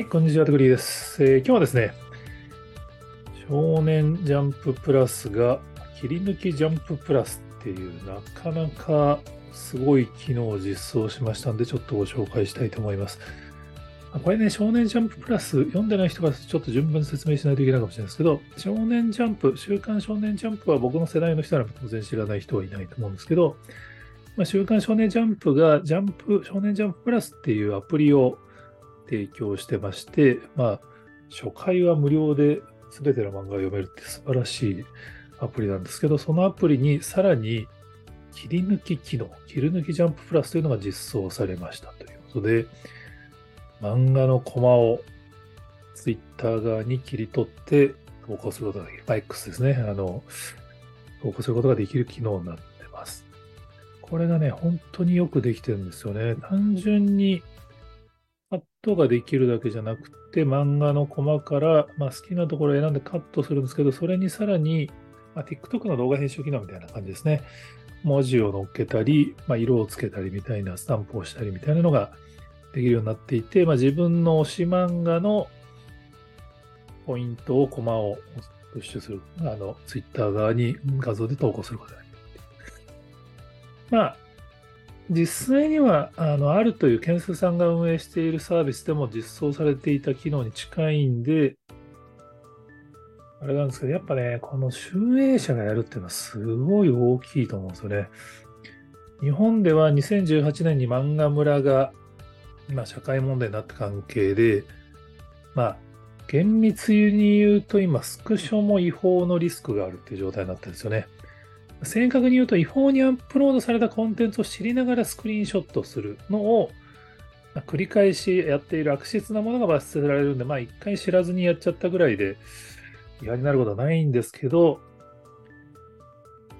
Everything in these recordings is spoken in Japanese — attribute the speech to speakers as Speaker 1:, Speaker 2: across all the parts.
Speaker 1: はい、こんにちは、トグリーです、えー今日はですね、少年ジャンププラスが切り抜きジャンププラスっていうなかなかすごい機能を実装しましたんで、ちょっとご紹介したいと思います。これね、少年ジャンププラス読んでない人がちょっと順番に説明しないといけないかもしれないですけど、少年ジャンプ、週刊少年ジャンプは僕の世代の人なら当然知らない人はいないと思うんですけど、まあ、週刊少年ジャンプがジャンプ、少年ジャンププラスっていうアプリを提供してまして、まあ、初回は無料で全ての漫画が読めるって素晴らしいアプリなんですけど、そのアプリにさらに切り抜き機能、切り抜きジャンププラスというのが実装されましたということで、漫画のコマをツイッター側に切り取って投稿することができる。まあ X ですね。あの、投稿することができる機能になってます。これがね、本当によくできてるんですよね。単純にトができるだけじゃなくて、漫画のコマから、まあ、好きなところを選んでカットするんですけど、それにさらに、まあ、TikTok の動画編集機能みたいな感じですね。文字を乗っけたり、まあ、色をつけたりみたいな、スタンプをしたりみたいなのができるようになっていて、まあ、自分の推し漫画のポイントを、コマをプッシュする、あの、Twitter 側に画像で投稿することができる。まあ、実際には、あの、あるという建設さんが運営しているサービスでも実装されていた機能に近いんで、あれなんですけど、やっぱね、この集英社がやるっていうのはすごい大きいと思うんですよね。日本では2018年に漫画村が、まあ、社会問題になった関係で、まあ、厳密に言うと今、スクショも違法のリスクがあるっていう状態になってるんですよね。正確に言うと違法にアップロードされたコンテンツを知りながらスクリーンショットするのを、繰り返しやっている悪質なものが罰せられるんで、まあ一回知らずにやっちゃったぐらいで違反になることはないんですけど、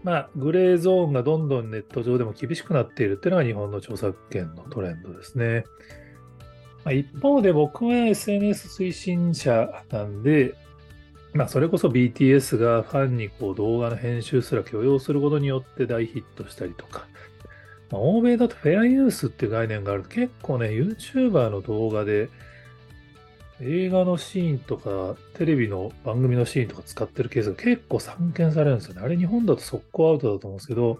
Speaker 1: まあグレーゾーンがどんどんネット上でも厳しくなっているっていうのが日本の著作権のトレンドですね。まあ、一方で僕は SNS 推進者なんで、まあ、それこそ BTS がファンにこう動画の編集すら許容することによって大ヒットしたりとか、まあ、欧米だとフェアユースっていう概念がある。と結構ね、YouTuber の動画で映画のシーンとかテレビの番組のシーンとか使ってるケースが結構散見されるんですよね。あれ日本だと速攻アウトだと思うんですけど、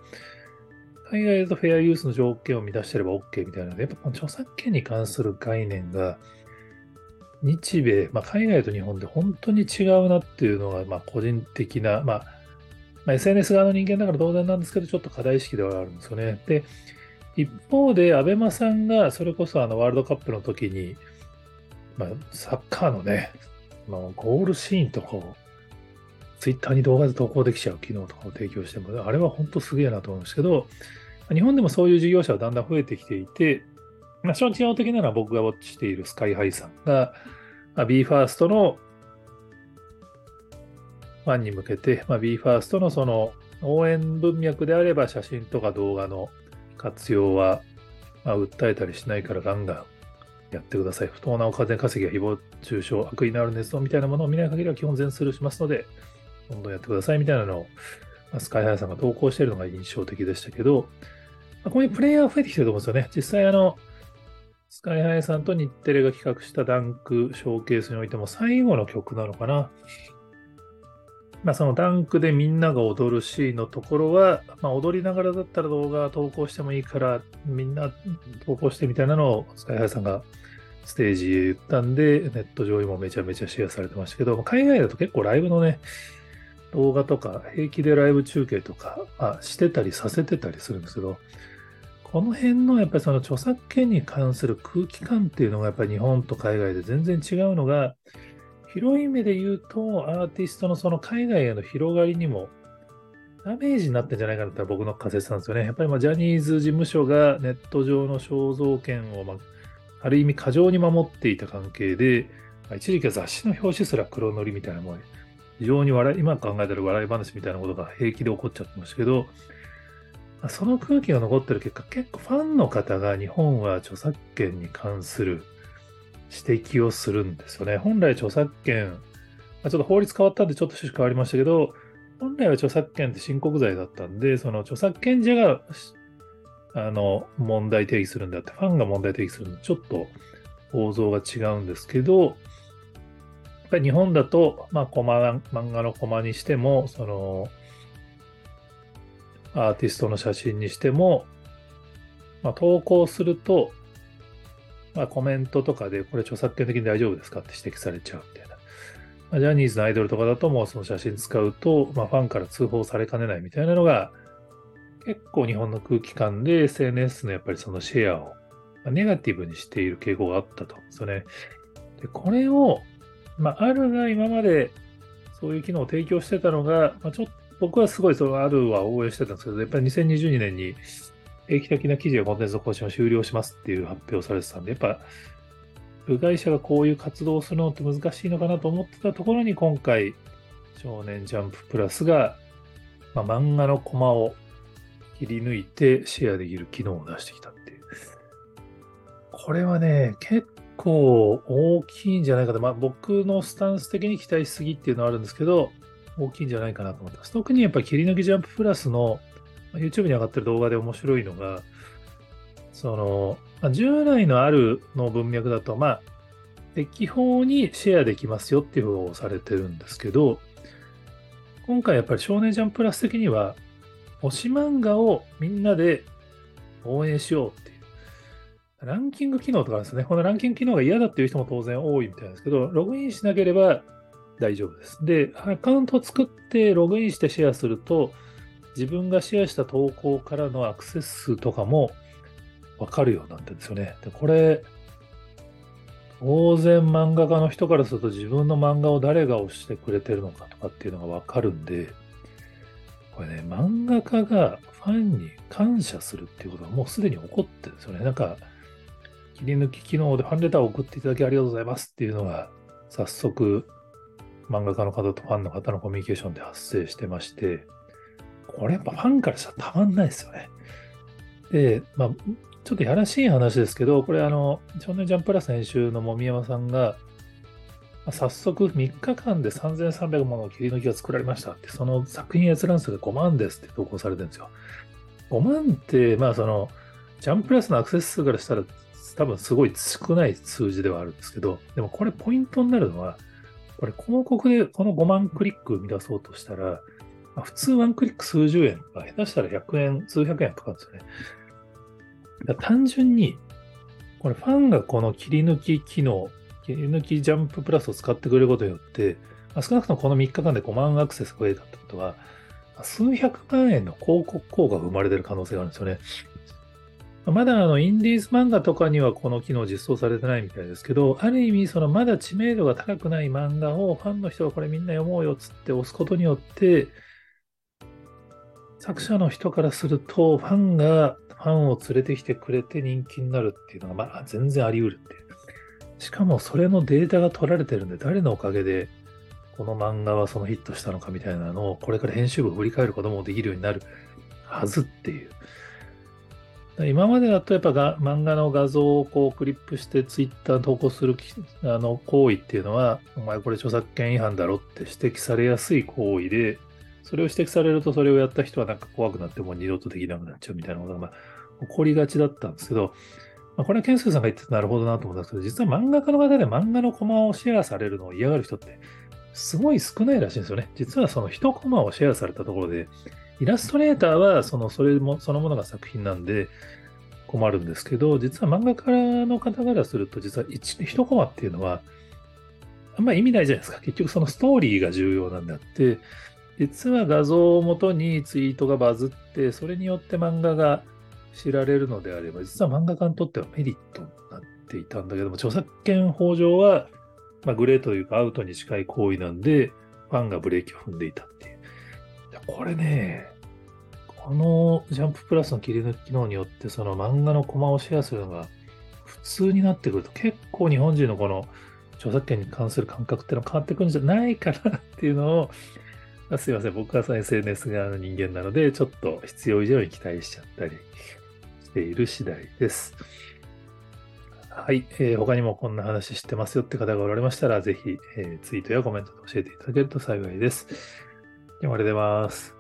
Speaker 1: 海外だとフェアユースの条件を満たしてれば OK みたいな。ので、やっぱこの著作権に関する概念が日米、まあ、海外と日本で本当に違うなっていうのが、まあ、個人的な、まあ、まあ、SNS 側の人間だから当然なんですけど、ちょっと課題意識ではあるんですよね。で、一方で、アベマさんが、それこそあのワールドカップの時に、まあ、サッカーのね、まあ、ゴールシーンとかを、ツイッターに動画で投稿できちゃう機能とかを提供しても、あれは本当すげえなと思うんですけど、日本でもそういう事業者はだんだん増えてきていて、まあ、象徴的なのは僕がウォッチしているスカイハイさんが、まあ、BE:FIRST のファンに向けて、まあ、BE:FIRST のその応援文脈であれば写真とか動画の活用は、まあ、訴えたりしないからガンガンやってください。不当なお金稼ぎや誹謗中傷、悪意のある熱動みたいなものを見ない限りは基本全スルーしますので、どんどんやってくださいみたいなのを、まあ、スカイハイさんが投稿しているのが印象的でしたけど、まあ、こういうプレイヤーが増えてきてると思うんですよね。実際あの、スカイハイさんと日テレが企画したダンクショーケースにおいても最後の曲なのかな。まあそのダンクでみんなが踊るシーンのところは、まあ踊りながらだったら動画投稿してもいいからみんな投稿してみたいなのをスカイハイさんがステージへ言ったんで、ネット上にもめちゃめちゃシェアされてましたけど、海外だと結構ライブのね、動画とか平気でライブ中継とか、あ、してたりさせてたりするんですけど、この辺のやっぱりその著作権に関する空気感っていうのがやっぱり日本と海外で全然違うのが、広い目で言うとアーティストのその海外への広がりにもダメージになってんじゃないかなって僕の仮説なんですよね。やっぱりまジャニーズ事務所がネット上の肖像権をまあある意味過剰に守っていた関係で、一時期は雑誌の表紙すら黒塗りみたいなもん非常に笑い、今考えたら笑い話みたいなことが平気で起こっちゃってましたけど、その空気が残ってる結果、結構ファンの方が日本は著作権に関する指摘をするんですよね。本来著作権、ちょっと法律変わったんでちょっと趣旨変わりましたけど、本来は著作権って申告罪だったんで、その著作権者があの問題定義するんであって、ファンが問題定義するのちょっと構造が違うんですけど、やっぱり日本だと、まあ、コマ、漫画のコマにしても、その、アーティストの写真にしても、まあ、投稿すると、まあ、コメントとかで、これ著作権的に大丈夫ですかって指摘されちゃうみたいな。まあ、ジャニーズのアイドルとかだともうその写真使うと、まあ、ファンから通報されかねないみたいなのが、結構日本の空気感で SNS のやっぱりそのシェアをネガティブにしている傾向があったと思うんですよね。これを、まあ、あるが今までそういう機能を提供してたのが、まあ、ちょっと僕はすごいそのあるは応援してたんですけど、やっぱり2022年に定期的な記事やコンテンツの更新を終了しますっていう発表されてたんで、やっぱ部外者がこういう活動をするのって難しいのかなと思ってたところに今回、少年ジャンププラスが、まあ、漫画のコマを切り抜いてシェアできる機能を出してきたっていう。これはね、結構大きいんじゃないかと、まあ僕のスタンス的に期待しすぎっていうのはあるんですけど、大きいんじゃないかなと思ってます。特にやっぱり切り抜きジャンププラスの YouTube に上がってる動画で面白いのが、その、まあ、従来のあるの文脈だと、まあ、適法にシェアできますよっていうふうをされてるんですけど、今回やっぱり少年ジャンププラス的には、推し漫画をみんなで応援しようっていう。ランキング機能とかですね。このランキング機能が嫌だっていう人も当然多いみたいですけど、ログインしなければ大丈夫です。で、アカウントを作ってログインしてシェアすると、自分がシェアした投稿からのアクセス数とかもわかるようになってるんですよね。で、これ、当然漫画家の人からすると自分の漫画を誰が押してくれてるのかとかっていうのがわかるんで、これね、漫画家がファンに感謝するっていうことがもうすでに起こってるんですよね。なんか、切り抜き機能でファンレターを送っていただきありがとうございますっていうのが、早速、漫画家の方とファンの方のコミュニケーションで発生してまして、これやっぱファンからしたらたまんないですよね。で、まあ、ちょっとやらしい話ですけど、これあの、少年ジャンプラス編集のもみやまさんが、早速3日間で3300もの切り抜きが作られましたって、その作品閲覧数が5万ですって投稿されてるんですよ。5万って、まあその、ジャンプラスのアクセス数からしたら多分すごい少ない数字ではあるんですけど、でもこれポイントになるのは、これ広告でこの5万クリック生み出そうとしたら、まあ、普通ワンクリック数十円が下手したら100円、数百円とかるんですよね。だ単純に、これファンがこの切り抜き機能、切り抜きジャンププラスを使ってくれることによって、まあ、少なくともこの3日間で5万アクセスが増えたってことは、数百万円の広告効果が生まれてる可能性があるんですよね。まだあのインディーズ漫画とかにはこの機能実装されてないみたいですけど、ある意味そのまだ知名度が高くない漫画をファンの人がこれみんな読もうよっつって押すことによって、作者の人からするとファンがファンを連れてきてくれて人気になるっていうのが、まあ、全然あり得るって。しかもそれのデータが取られてるんで、誰のおかげでこの漫画はそのヒットしたのかみたいなのを、これから編集部を振り返ることもできるようになるはずっていう。今までだとやっぱが漫画の画像をこうクリップしてツイッター投稿するあの行為っていうのは、お前これ著作権違反だろって指摘されやすい行為で、それを指摘されるとそれをやった人はなんか怖くなってもう二度とできなくなっちゃうみたいなことが、まあ、起こりがちだったんですけど、まあ、これは健介さんが言っててなるほどなと思ったんですけど、実は漫画家の方で漫画のコマをシェアされるのを嫌がる人ってすごい少ないらしいんですよね。実はその一コマをシェアされたところで、イラストレーターはそのそれもそのものが作品なんで困るんですけど、実は漫画家の方からすると、実は 1, 1コマっていうのは、あんま意味ないじゃないですか。結局そのストーリーが重要なんであって、実は画像をもとにツイートがバズって、それによって漫画が知られるのであれば、実は漫画家にとってはメリットになっていたんだけども、著作権法上は、まあ、グレーというかアウトに近い行為なんで、ファンがブレーキを踏んでいたっていう。これね、このジャンププラスの切り抜き機能によって、その漫画のコマをシェアするのが普通になってくると、結構日本人のこの著作権に関する感覚っていうのは変わってくるんじゃないかなっていうのを、すいません。僕は SNS 側の人間なので、ちょっと必要以上に期待しちゃったりしている次第です。はい、えー、他にもこんな話知ってますよって方がおられましたら、ぜひ、えー、ツイートやコメントで教えていただけると幸いです。今日もありがとうございます。